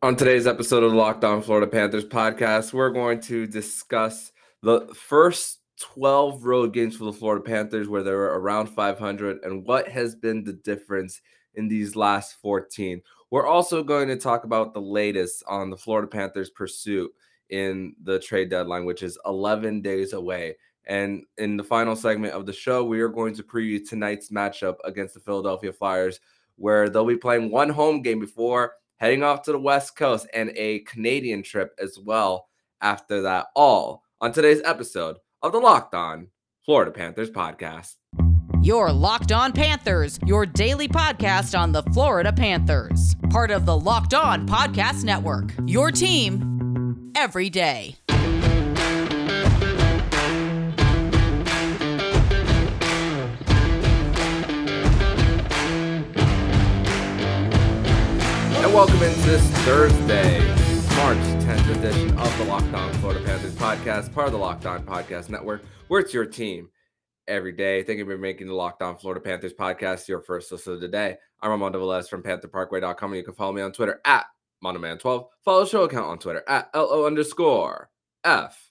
On today's episode of the Locked On Florida Panthers podcast, we're going to discuss the first 12 road games for the Florida Panthers where they were around 500 and what has been the difference in these last 14. We're also going to talk about the latest on the Florida Panthers pursuit in the trade deadline, which is 11 days away. And in the final segment of the show, we are going to preview tonight's matchup against the Philadelphia Flyers, where they'll be playing one home game before heading off to the West Coast and a Canadian trip as well after that. All on today's episode of the Locked On Florida Panthers podcast. Your Locked On Panthers, your daily podcast on the Florida Panthers, part of the Locked On Podcast Network. Your team every day. And welcome into this Thursday, March 10th edition of the Locked On Florida Panthers podcast, part of the Locked On Podcast Network, where it's your team every day. Thank you for making the Locked On Florida Panthers podcast your first listen of the day. I'm Armando Velez from PantherParkway.com, and you can follow me on Twitter at Monoman12. Follow the show account on Twitter at LO underscore F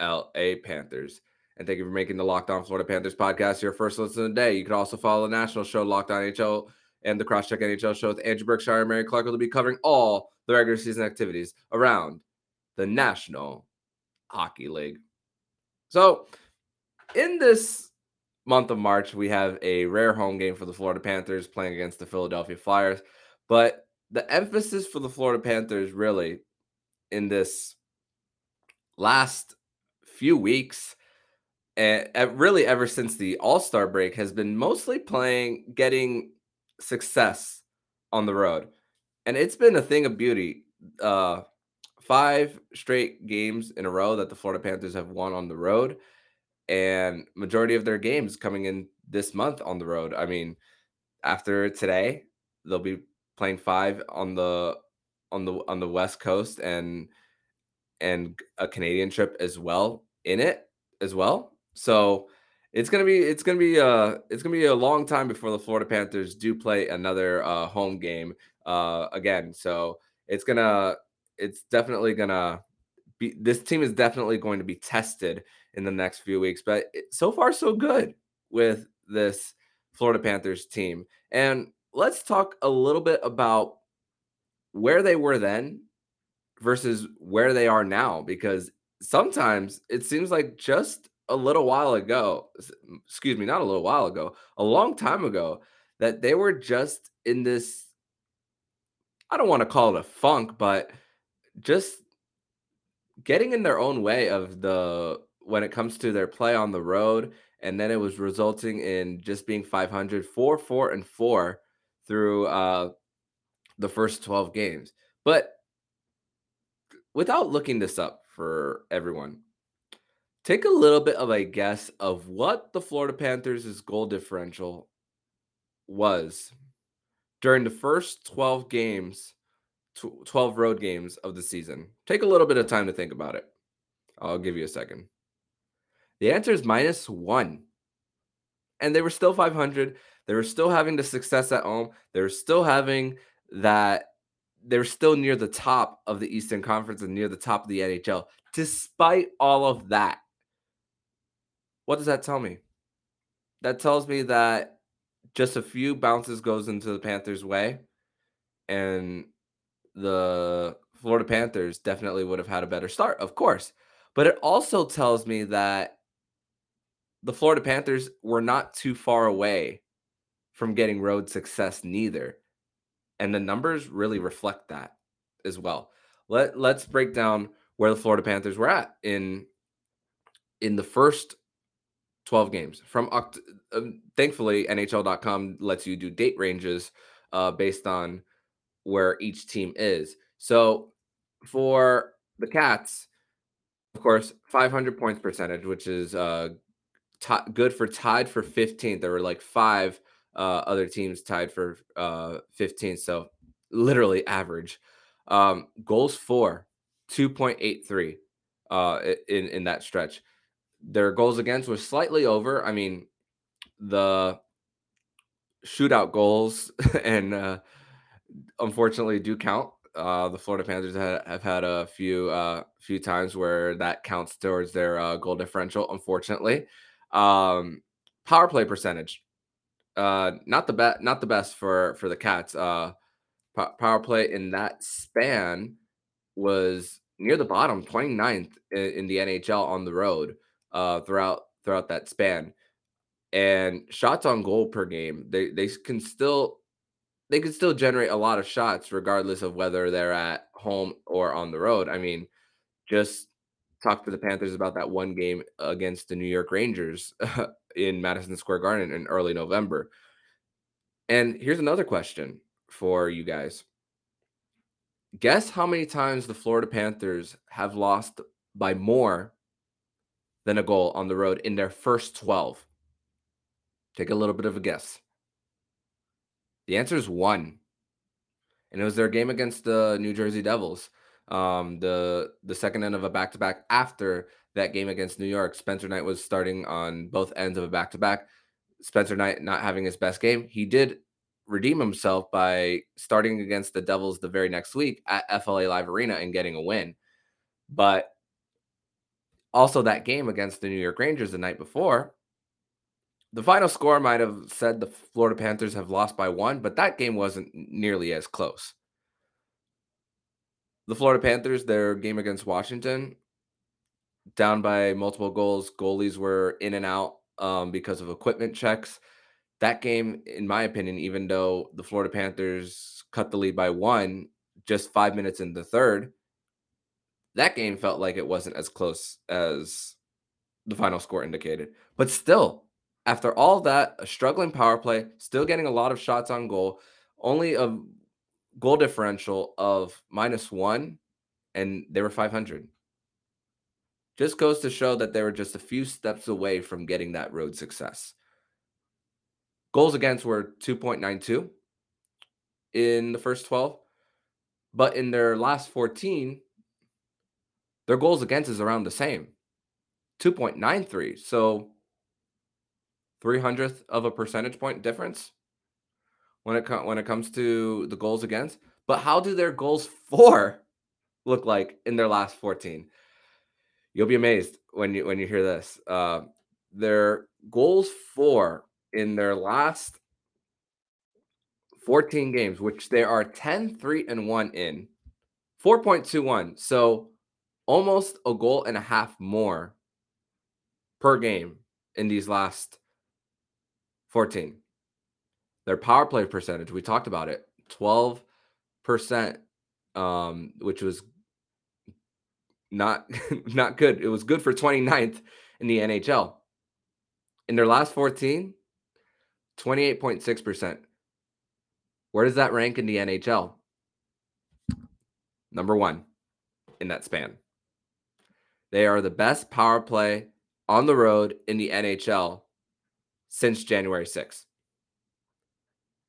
L A Panthers. And thank you for making the Locked On Florida Panthers podcast your first listen of the day. You can also follow the national show Locked On NHL and the Crosscheck NHL show with Andrew Berkshire and Mary Clark will be covering all the regular season activities around the National Hockey League. So, in this month of March, we have a rare home game for the Florida Panthers playing against the Philadelphia Flyers. But the emphasis for the Florida Panthers really in this last few weeks eh, and really ever since the All-Star break has been mostly playing getting success on the road. And it's been a thing of beauty. Uh five straight games in a row that the Florida Panthers have won on the road and majority of their games coming in this month on the road. I mean, after today, they'll be playing five on the on the on the West Coast and and a Canadian trip as well in it as well. So it's gonna be it's gonna be uh it's gonna be a long time before the Florida Panthers do play another uh home game uh again. So it's gonna it's definitely gonna be this team is definitely going to be tested in the next few weeks. But it, so far so good with this Florida Panthers team. And let's talk a little bit about where they were then versus where they are now because sometimes it seems like just a little while ago, excuse me, not a little while ago, a long time ago, that they were just in this. I don't want to call it a funk, but just getting in their own way of the when it comes to their play on the road. And then it was resulting in just being 500, 4, 4, and 4 through uh, the first 12 games. But without looking this up for everyone, Take a little bit of a guess of what the Florida Panthers' goal differential was during the first 12 games, 12 road games of the season. Take a little bit of time to think about it. I'll give you a second. The answer is minus one. And they were still 500. They were still having the success at home. They were still having that. They were still near the top of the Eastern Conference and near the top of the NHL. Despite all of that, what does that tell me? That tells me that just a few bounces goes into the Panthers' way, and the Florida Panthers definitely would have had a better start, of course. But it also tells me that the Florida Panthers were not too far away from getting road success neither. And the numbers really reflect that as well. Let let's break down where the Florida Panthers were at in in the first 12 games. From Oct- uh, thankfully nhl.com lets you do date ranges uh, based on where each team is. So for the cats of course 500 points percentage which is uh, t- good for tied for 15th there were like five uh, other teams tied for uh, 15th so literally average. Um, goals for 2.83 uh, in in that stretch their goals against was slightly over. I mean, the shootout goals and uh, unfortunately do count Uh, the Florida Panthers have, have had a few uh, few times where that counts towards their uh, goal differential. Unfortunately, um, power play percentage, uh, not the best, not the best for for the Cats. Uh, power play in that span was near the bottom, 29th in, in the NHL on the road uh, throughout throughout that span. And shots on goal per game, they they can still they can still generate a lot of shots regardless of whether they're at home or on the road. I mean, just talk to the Panthers about that one game against the New York Rangers in Madison Square Garden in early November. And here's another question for you guys. Guess how many times the Florida Panthers have lost by more than a goal on the road in their first 12? Take a little bit of a guess. The answer is one. And it was their game against the New Jersey Devils. Um, the the second end of a back to back after that game against New York. Spencer Knight was starting on both ends of a back to back. Spencer Knight not having his best game. He did redeem himself by starting against the Devils the very next week at FLA Live Arena and getting a win. But also that game against the New York Rangers the night before, the final score might have said the Florida Panthers have lost by one, but that game wasn't nearly as close. The Florida Panthers, their game against Washington, down by multiple goals. Goalies were in and out um, because of equipment checks that game, in my opinion, even though the Florida Panthers cut the lead by one just five minutes in the third, that game felt like it wasn't as close as the final score indicated. But still, after all that, a struggling power play, still getting a lot of shots on goal, only a goal differential of minus one, and they were 500. Just goes to show that they were just a few steps away from getting that road success. Goals against were 2.92 in the first 12, but in their last 14, their goals against is around the same 2.93. So 300th of a percentage point difference when it com- when it comes to the goals against. But how do their goals for look like in their last 14? You'll be amazed when you when you hear this. Uh, their goals for in their last 14 games, which they are 10, 3, and 1 in, 4.21. So almost a goal and a half more per game in these last 14. Their power play percentage, we talked about it, 12%, um, which was not not good. It was good for 29th in the NHL. In their last 14, 28.6%. Where does that rank in the NHL? Number one in that span. They are the best power play on the road in the NHL since January 6th.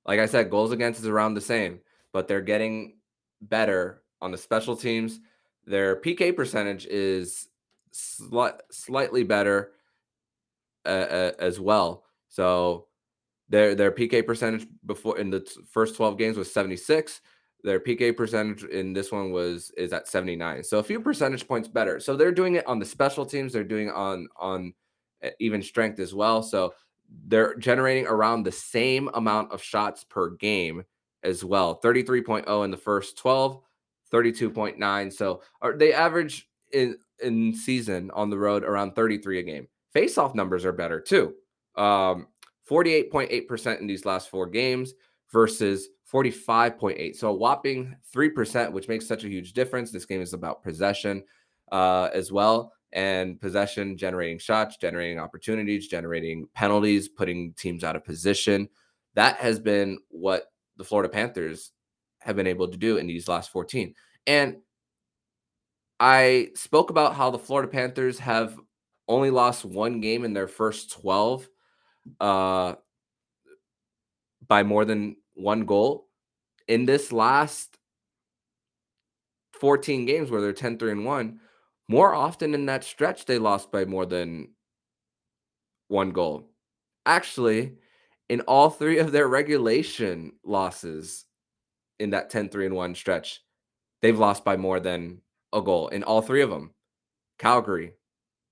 Like I said, goals against is around the same, but they're getting better on the special teams. Their PK percentage is sli- slightly better uh, uh, as well. So their their PK percentage before in the first 12 games was 76. Their PK percentage in this one was is at 79. So a few percentage points better. So they're doing it on the special teams, they're doing on on even strength as well. So they're generating around the same amount of shots per game as well. 33.0 in the first 12, 32.9. So they average in in season on the road around 33 a game. Face off numbers are better too. Um, 48.8% in these last four games versus 45.8. So a whopping 3%, which makes such a huge difference. This game is about possession uh, as well. And possession generating shots, generating opportunities, generating penalties, putting teams out of position. That has been what the Florida Panthers have been able to do in these last 14. And I spoke about how the Florida Panthers have only lost one game in their first 12 uh, by more than one goal. In this last 14 games where they're 10 3 and 1, more often in that stretch, they lost by more than one goal. Actually, in all three of their regulation losses in that 10 3 and 1 stretch, they've lost by more than a goal in all three of them. Calgary,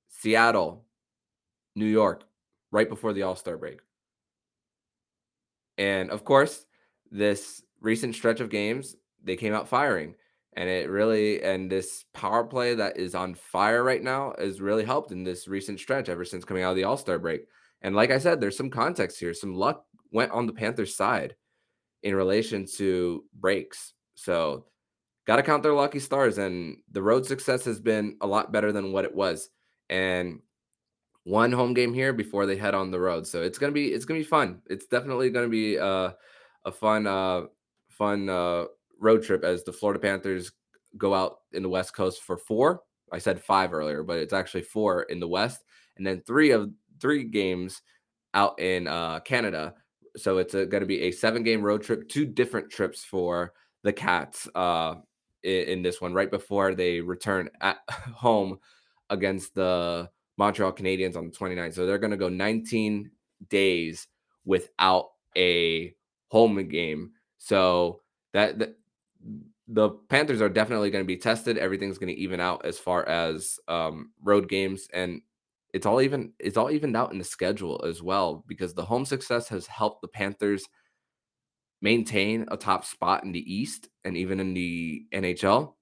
Seattle, New York, right before the All Star break. And of course, this recent stretch of games, they came out firing. And it really, and this power play that is on fire right now has really helped in this recent stretch ever since coming out of the All Star break. And like I said, there's some context here. Some luck went on the Panthers' side in relation to breaks. So, got to count their lucky stars. And the road success has been a lot better than what it was. And one home game here before they head on the road. So it's gonna be it's gonna be fun. It's definitely gonna be uh, a fun uh, fun uh, road trip as the Florida Panthers go out in the West Coast for four. I said five earlier, but it's actually four in the West, and then three of three games out in uh, Canada. So it's going to be a seven game road trip, two different trips for the Cats uh, in, in this one, right before they return at home against the Montreal Canadiens on the 29th. So they're going to go 19 days without a home game. So that, that the Panthers are definitely going to be tested. Everything's going to even out as far as um, road games, and it's all even it's all evened out in the schedule as well because the home success has helped the Panthers maintain a top spot in the East and even in the NHL.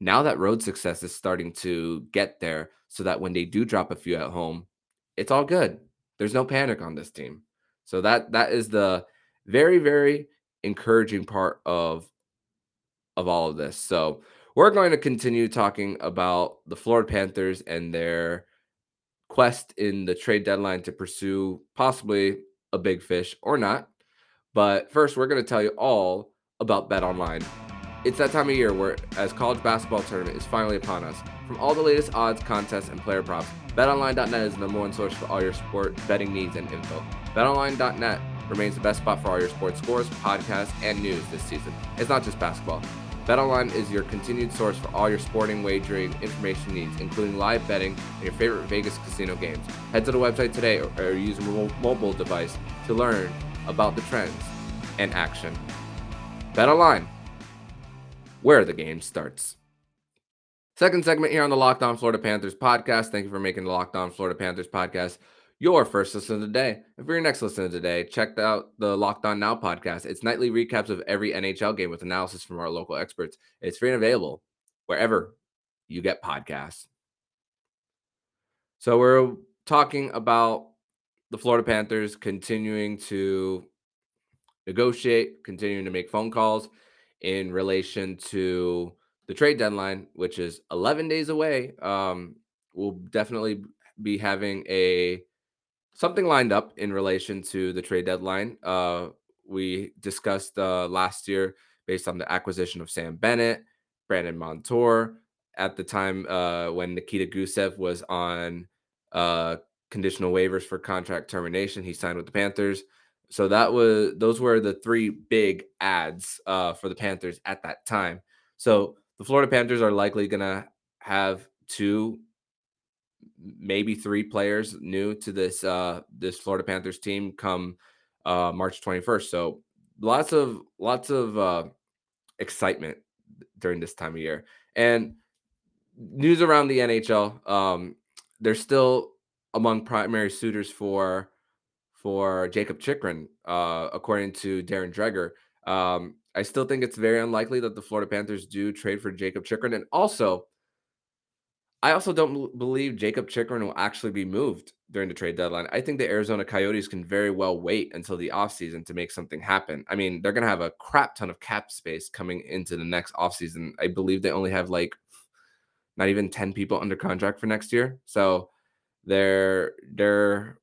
Now that road success is starting to get there, so that when they do drop a few at home, it's all good. There's no panic on this team. So that that is the very very encouraging part of of all of this. So we're going to continue talking about the Florida Panthers and their quest in the trade deadline to pursue possibly a big fish or not. But first, we're going to tell you all about Bet Online. It's that time of year where, as college basketball tournament is finally upon us. From all the latest odds, contests, and player props, BetOnline.net is the number one source for all your sport betting needs and info. BetOnline.net remains the best spot for all your sports scores, podcasts, and news this season. It's not just basketball. BetOnline is your continued source for all your sporting wagering information needs, including live betting and your favorite Vegas casino games. Head to the website today or, or use a mobile device to learn about the trends and action. BetOnline where the game starts. Second segment here on the Locked On Florida Panthers podcast. Thank you for making the Locked On Florida Panthers podcast your first listen of the day. And for your next listen of the day, check out the Locked On Now podcast. It's nightly recaps of every NHL game with analysis from our local experts. It's free and available wherever you get podcasts. So we're talking about the Florida Panthers continuing to negotiate, continuing to make phone calls, in relation to the trade deadline, which is 11 days away. Um, we'll definitely be having a something lined up in relation to the trade deadline. Uh, we discussed uh, last year based on the acquisition of Sam Bennett, Brandon Montour. At the time uh, when Nikita Gusev was on uh, conditional waivers for contract termination, he signed with the Panthers. So that was those were the three big ads uh, for the Panthers at that time. So the Florida Panthers are likely going to have two, maybe three players new to this uh, this Florida Panthers team come uh, March 21st. So lots of lots of uh, excitement during this time of year and news around the NHL. Um, they're still among primary suitors for for Jakob Chychrun, uh, according to Darren Dreger. Um, I still think it's very unlikely that the Florida Panthers do trade for Jakob Chychrun, And also, I also don't believe Jakob Chychrun will actually be moved during the trade deadline. I think the Arizona Coyotes can very well wait until the offseason to make something happen. I mean, they're going to have a crap ton of cap space coming into the next offseason. I believe they only have like not even 10 people under contract for next year. So they're they're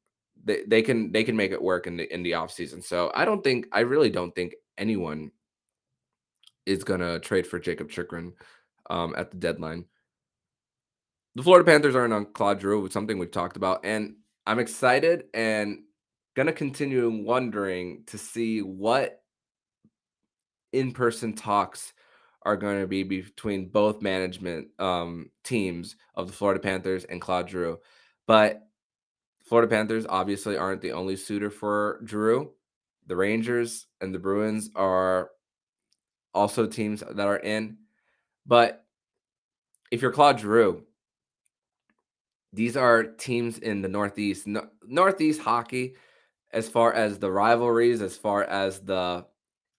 they, they can they can make it work in the in the off season. So I don't think I really don't think anyone is gonna trade for Jakob Chychrun um, at the deadline. The Florida Panthers aren't on Claude Giroux, with something we've talked about, and I'm excited and gonna continue wondering to see what in-person talks are going to be between both management um, teams of the Florida Panthers and Claude Giroux, But Florida Panthers obviously aren't the only suitor for Giroux. The Rangers and the Bruins are also teams that are in. But if you're Claude Giroux, these are teams in the Northeast. No, Northeast hockey, as far as the rivalries, as far as the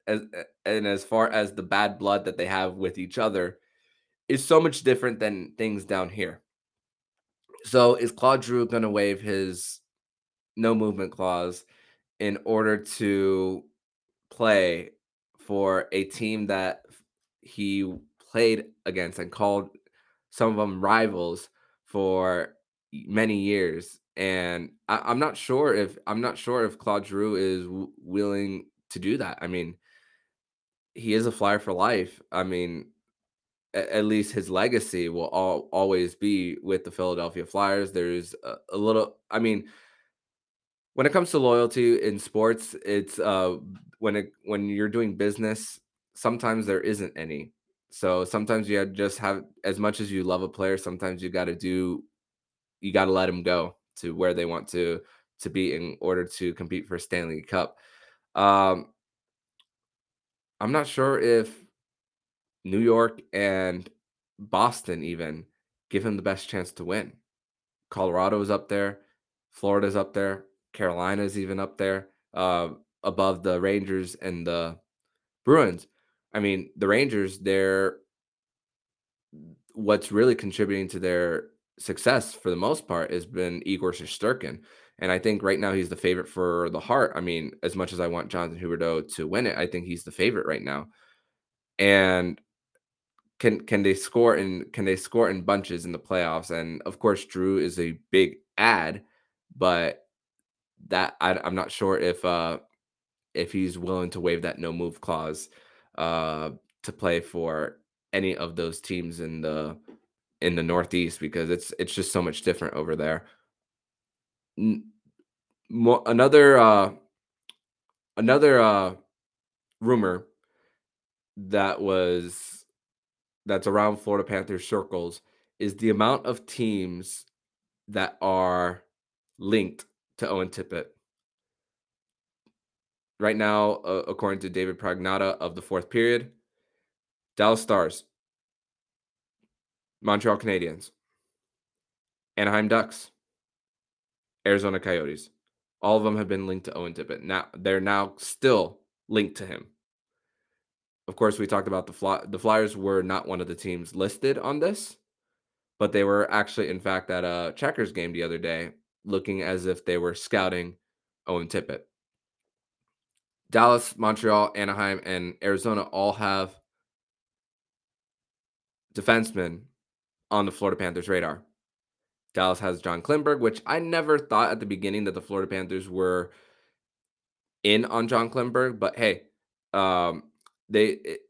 as and as far as the bad blood that they have with each other, is so much different than things down here. So is Claude Giroux going to waive his no movement clause in order to play for a team that he played against and called some of them rivals for many years? And I, am not sure if I'm not sure if Claude Giroux is w- willing to do that. I mean, he is a flyer for life. I mean, at least his legacy will all, always be with the Philadelphia Flyers. There's a, a, little, I mean, when it comes to loyalty in sports, it's uh when it when you're doing business, sometimes there isn't any. So sometimes you just have as much as you love a player, sometimes you got to do you got to let them go to where they want to to be in order to compete for Stanley Cup. Um I'm not sure if New York and Boston even give him the best chance to win. Colorado's up there, Florida's up there, Carolina's even up there, uh, above the Rangers and the Bruins. I mean, the Rangers, they're what's really contributing to their success for the most part has been Igor Shesterkin. And I think right now he's the favorite for the Hart. I mean, as much as I want Jonathan Huberdeau to win it, I think he's the favorite right now. And can can they score in can they score in bunches in the playoffs? And of course, Giroux is a big ad, but that I, I'm not sure if uh if he's willing to waive that no move clause uh to play for any of those teams in the in the Northeast because it's it's just so much different over there. Another uh another uh rumor that was that's around Florida Panthers circles is the amount of teams that are linked to Owen Tippett. Right now, uh, according to David Pagnotta of the fourth period, Dallas Stars, Montreal Canadiens, Anaheim Ducks, Arizona Coyotes. All of them have been linked to Owen Tippett. Now they're now still linked to him. Of course, we talked about the fly, the Flyers were not one of the teams listed on this, but they were actually, in fact, at a Checkers game the other day, looking as if they were scouting Owen Tippett. Dallas, Montreal, Anaheim, and Arizona all have defensemen on the Florida Panthers radar. Dallas has John Klingberg, which I never thought at the beginning that the Florida Panthers were in on John Klingberg, but hey, um, they it,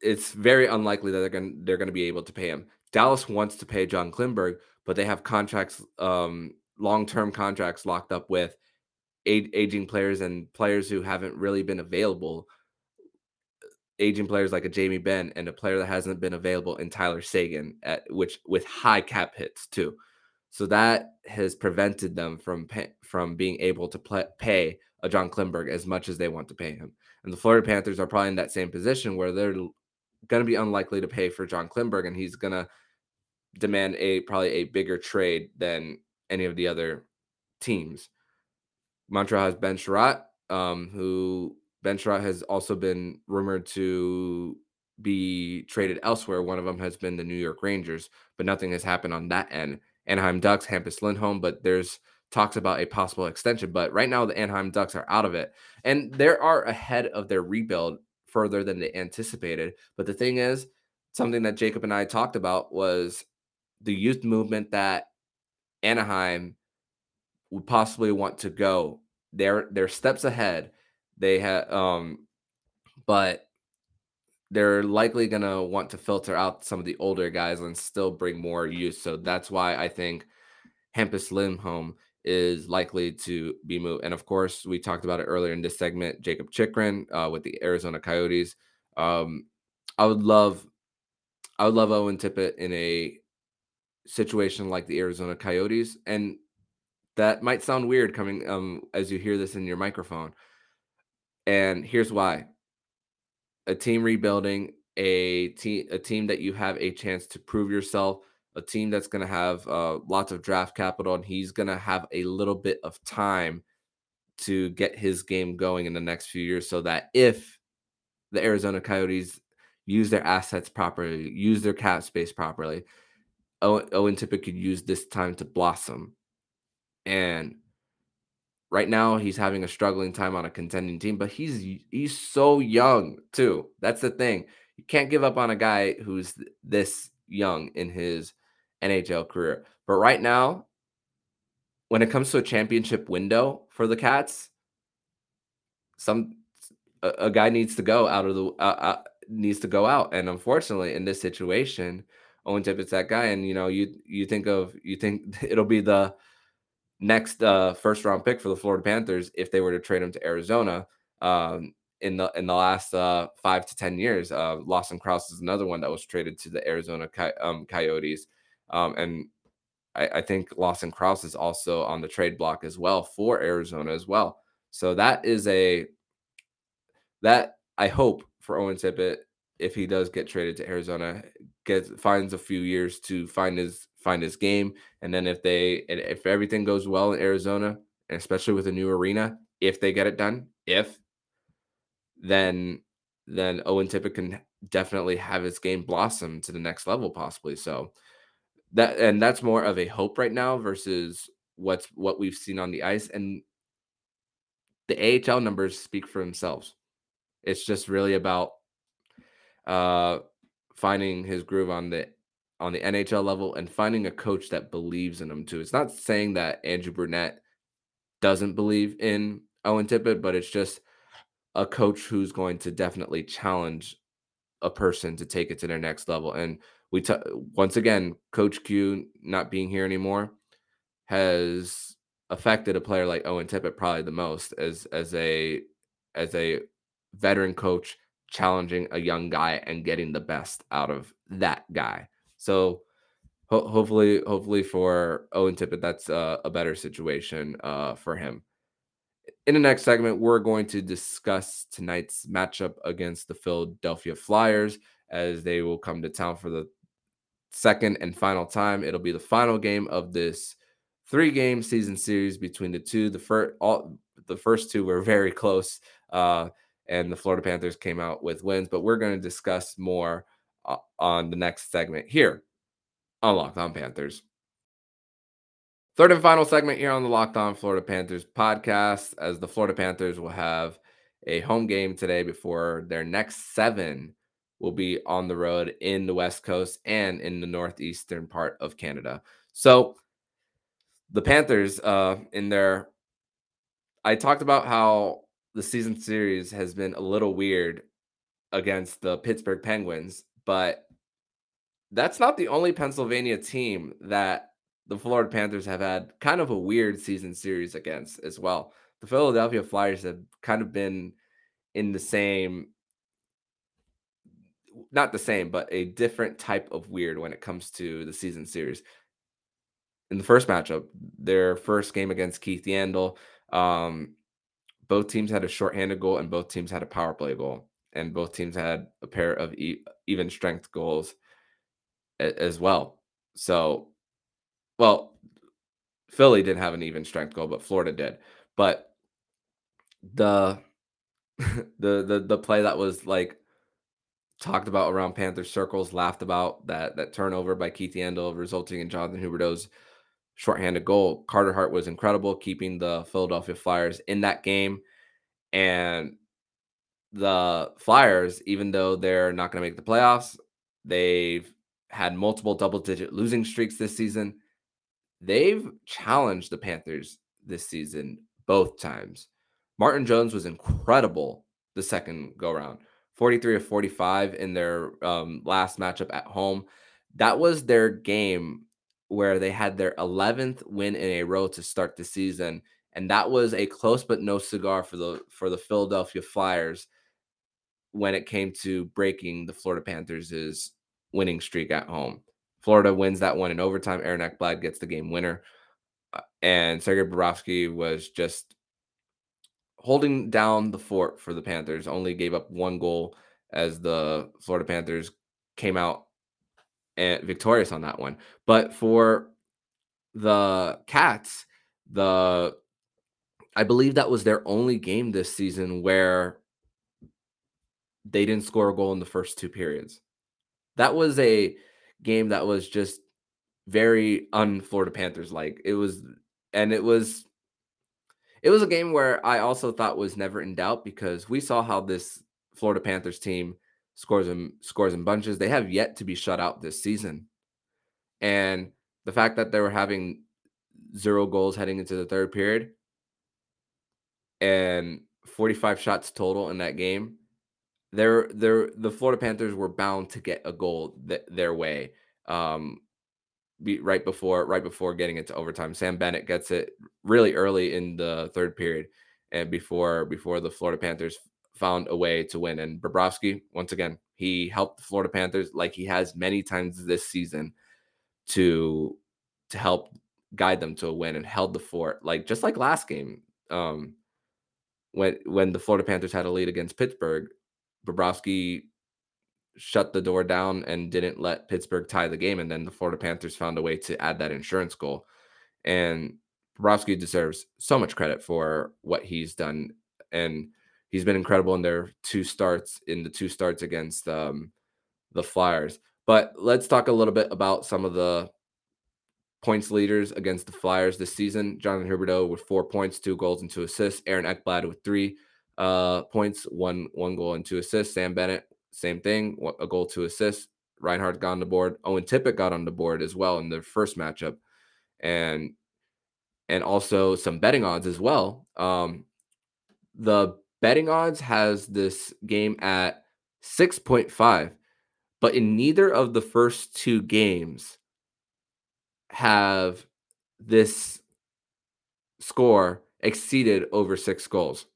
it's very unlikely that they're going they're going to be able to pay him. Dallas wants to pay John Klingberg, but they have contracts, um, long term contracts locked up with aging players and players who haven't really been available. Aging players like a Jamie Benn and a player that hasn't been available in Tyler Seguin, at which with high cap hits too. So that has prevented them from pay, from being able to play, pay a John Klingberg as much as they want to pay him. And the Florida Panthers are probably in that same position where they're going to be unlikely to pay for John Klingberg, and he's going to demand a probably a bigger trade than any of the other teams. Montreal has Ben Chiarot, um, who Ben Chiarot has also been rumored to be traded elsewhere. One of them has been the New York Rangers, but nothing has happened on that end. Anaheim Ducks, Hampus Lindholm, but there's talks about a possible extension. But right now, the Anaheim Ducks are out of it, and they are ahead of their rebuild further than they anticipated. But the thing is, something that Jacob and I talked about was the youth movement that Anaheim would possibly want to go. They're they're steps ahead. They have um but they're likely going to want to filter out some of the older guys and still bring more youth. So that's why I think Hampus Lindholm is likely to be moved. And of course, we talked about it earlier in this segment. Jakob Chychrun uh, with the Arizona Coyotes. Um, I would love, I would love Owen Tippett in a situation like the Arizona Coyotes, and that might sound weird coming um, as you hear this in your microphone. And here's why: a team rebuilding, a team a team that you have a chance to prove yourself, a team that's going to have uh, lots of draft capital, and he's going to have a little bit of time to get his game going in the next few years, so that if the Arizona Coyotes use their assets properly, use their cap space properly, Owen, Owen Tippett could use this time to blossom. And right now he's having a struggling time on a contending team, but he's he's so young too. That's the thing. You can't give up on a guy who's this young in his NHL career. But right now, when it comes to a championship window for the Cats, some a, a guy needs to go out of the uh, uh, needs to go out, and unfortunately, in this situation, Owen Tippett's that guy. And you know, you you think of you think it'll be the next uh, first round pick for the Florida Panthers if they were to trade him to Arizona. Um, in the in the last uh, five to ten years, uh, Lawson Crouse is another one that was traded to the Arizona Coy- um, Coyotes, um, and I, I think Lawson Crouse is also on the trade block as well for Arizona as well. So that is a that I hope for Owen Tippett if he does get traded to Arizona, gets finds a few years to find his find his game, and then if they if everything goes well in Arizona, and especially with a new arena, if they get it done, if then then Owen Tippett can definitely have his game blossom to the next level, possibly. So that and that's more of a hope right now versus what's what we've seen on the ice, and the AHL numbers speak for themselves. It's just really about uh, finding his groove on the on the NHL level and finding a coach that believes in him too. It's not saying that Andrew Brunette doesn't believe in Owen Tippett, but it's just a coach who's going to definitely challenge a person to take it to their next level. And we t- once again, Coach Q not being here anymore has affected a player like Owen Tippett probably the most as as a as a veteran coach challenging a young guy and getting the best out of that guy. So ho- hopefully, hopefully for Owen Tippett, that's uh, a better situation uh, for him. In the next segment, we're going to discuss tonight's matchup against the Philadelphia Flyers as they will come to town for the second and final time. It'll be the final game of this three game season series between the two. The first all the first two were very close. Uh, and the Florida Panthers came out with wins. But we're going to discuss more uh, on the next segment here on Locked On Panthers. Third and final segment here on the Locked On Florida Panthers podcast, as the Florida Panthers will have a home game today before their next seven will be on the road in the West Coast and in the northeastern part of Canada. So the Panthers, uh, in their, I talked about how the season series has been a little weird against the Pittsburgh Penguins, but that's not the only Pennsylvania team that the Florida Panthers have had kind of a weird season series against as well. The Philadelphia Flyers have kind of been in the same not the same, but a different type of weird when it comes to the season series. In the first matchup, their first game against Keith Yandle, um, both teams had a shorthanded goal and both teams had a power play goal and both teams had a pair of e- even strength goals a- as well. So well philly didn't have an even strength goal but florida did. But the the the the play that was like talked about around panther circles laughed about that that turnover by keith yandle resulting in jonathan huberdeau's shorthanded goal. Carter Hart was incredible, keeping the Philadelphia Flyers in that game. And the Flyers, even though they're not going to make the playoffs, they've had multiple double digit losing streaks this season. They've challenged the Panthers this season both times. Martin Jones was incredible the second go round 43 of 45 in their um, last matchup at home. That was their game where they had their 11th win in a row to start the season and that was a close but no cigar for the for the Philadelphia Flyers when it came to breaking the Florida Panthers' winning streak at home. Florida wins that one in overtime. Aaron Ekblad gets the game winner. Uh, and Sergei Bobrovsky was just holding down the fort for the Panthers, only gave up one goal as the Florida Panthers came out victorious on that one. But for the Cats, the I believe that was their only game this season where they didn't score a goal in the first two periods. That was a game that was just very un Florida Panthers like. It was and it was it was a game where I also thought was never in doubt because we saw how this Florida Panthers team scores and scores and bunches. They have yet to be shut out this season. And the fact that they were having zero goals heading into the third period and 45 shots total in that game, they're, they're, the Florida Panthers were bound to get a goal th- their way. Um, be, right before right before getting into overtime. Sam Bennett gets it really early in the third period, and before before the Florida Panthers found a way to win. And Bobrovsky, once again, he helped the Florida Panthers like he has many times this season to to help guide them to a win and held the fort. Like just like last game, um, when when the Florida Panthers had a lead against Pittsburgh, Bobrovsky shut the door down and didn't let Pittsburgh tie the game. And then the Florida Panthers found a way to add that insurance goal. And Bobrovsky deserves so much credit for what he's done. And he's been incredible in their two starts, in the two starts against um, the Flyers. But let's talk a little bit about some of the points leaders against the Flyers this season. Jonathan Huberdeau with four points, two goals, and two assists. Aaron Ekblad with three uh, points, one one goal and two assists. Sam Bennett same thing, a goal to assist. Reinhart got on the board. Owen Tippett got on the board as well in the first matchup, and and also some betting odds as well. Um, the betting odds has this game at six point five, but in neither of the first two games have this score exceeded over six goals.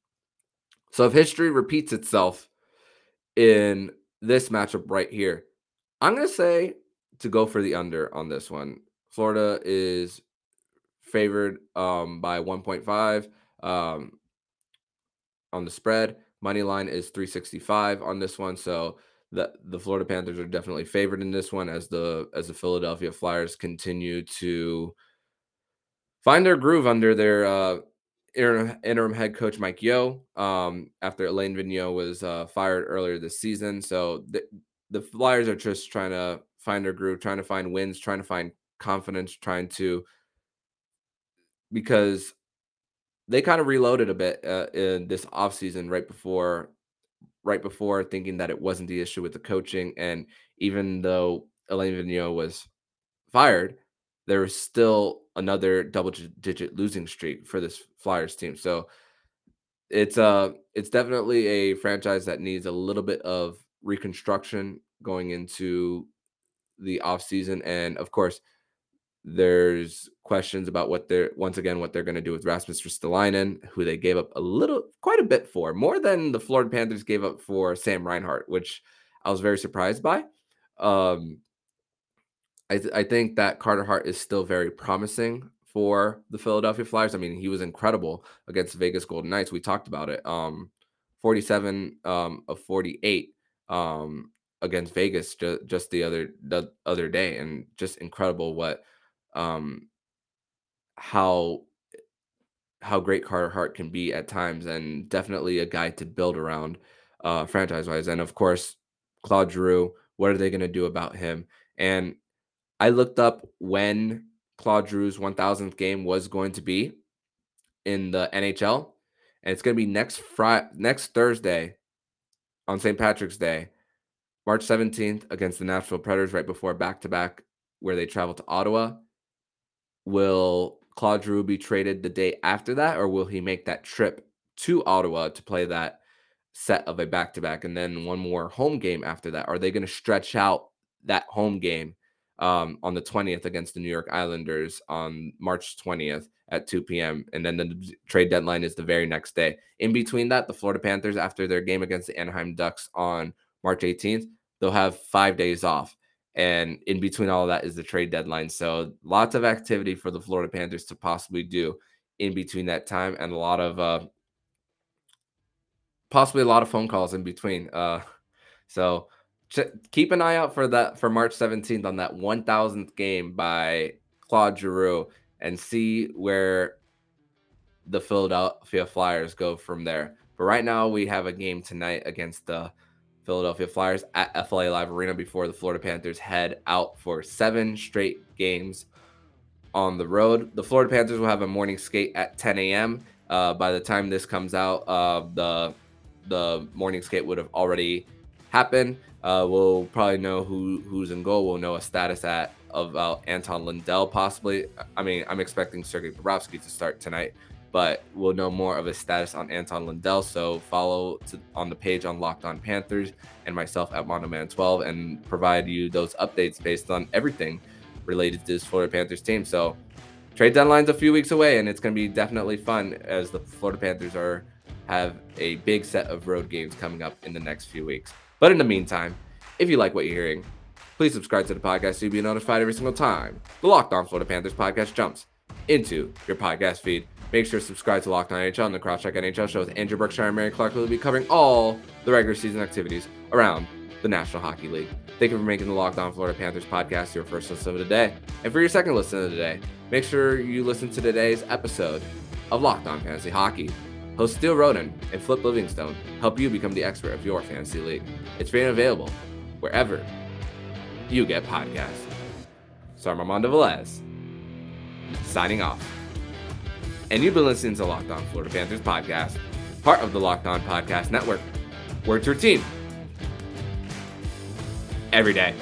So if history repeats itself in this matchup right here. I'm going to say to go for the under on this one. Florida is favored um, by 1.5 um, on the spread. Money line is 365 on this one. So the the Florida Panthers are definitely favored in this one as the as the Philadelphia Flyers continue to find their groove under their uh, interim, interim head coach Mike Yeo um, after Alain Vigneault was uh, fired earlier this season. So the, the Flyers are just trying to find their groove, trying to find wins, trying to find confidence, trying to because they kind of reloaded a bit uh, in this offseason right before right before thinking that it wasn't the issue with the coaching and even though Alain Vigneault was fired there was still another double digit losing streak for this Flyers team. So it's uh it's definitely a franchise that needs a little bit of reconstruction going into the offseason and of course there's questions about what they're once again what they're going to do with Rasmus Ristolainen, who they gave up a little quite a bit for, more than the Florida Panthers gave up for Sam Reinhart, which I was very surprised by. Um, I, th- I think that Carter Hart is still very promising for the Philadelphia Flyers. I mean, he was incredible against Vegas Golden Knights. We talked about it. Um, 47 um, of 48 um, against Vegas ju- just the other the other day, and just incredible what um, how how great Carter Hart can be at times, and definitely a guy to build around uh, franchise wise. And of course, Claude Giroux. What are they going to do about him? And I looked up when Claude Giroux's 1000th game was going to be in the NHL, and it's going to be next Friday, next Thursday on St. Patrick's Day, March 17th against the Nashville Predators, right before back to back, where they travel to Ottawa. Will Claude Giroux be traded the day after that, or will he make that trip to Ottawa to play that set of a back to back and then one more home game after that? Are they going to stretch out that home game um, on the 20th against the New York Islanders on March 20th at 2 p.m. And then the trade deadline is the very next day. In between that, the Florida Panthers, after their game against the Anaheim Ducks on March 18th, they'll have five days off. And in between all of that is the trade deadline. So lots of activity for the Florida Panthers to possibly do in between that time and a lot of uh, possibly a lot of phone calls in between. Uh, So ch- keep an eye out for that for March 17th on that 1000th game by Claude Giroux and see where the Philadelphia Flyers go from there. But right now we have a game tonight against the Philadelphia Flyers at FLA Live Arena before the Florida Panthers head out for seven straight games on the road. The Florida Panthers will have a morning skate at 10 a.m. Uh, by the time this comes out, uh, the the morning skate would have already happened. Uh, we'll probably know who who's in goal. We'll know a status at of uh, Anton Lundell possibly. I mean, I'm expecting Sergei Bobrovsky to start tonight, but we'll know more of his status on Anton Lundell. So follow to, on the page on Locked On Panthers and myself at Monoman12 and provide you those updates based on everything related to this Florida Panthers team. So trade deadline's a few weeks away, and it's going to be definitely fun as the Florida Panthers are have a big set of road games coming up in the next few weeks. But in the meantime, if you like what you're hearing, please subscribe to the podcast so you'll be notified every single time the Locked On Florida Panthers podcast jumps into your podcast feed. Make sure to subscribe to Locked On NHL and the Crosscheck NHL show with Andrew Berkshire and Mary Clark, who will be covering all the regular season activities around the National Hockey League. Thank you for making the Locked On Florida Panthers podcast your first listen of the day. And for your second listen of the day, make sure you listen to today's episode of Locked On Fantasy Hockey. Host Steele Roden and Flip Livingstone help you become the expert of your fantasy league. It's being available wherever you get podcasts. So I'm Velez, signing off. And you've been listening to the Locked On Florida Panthers podcast, part of the Locked On Podcast Network. To your team every day.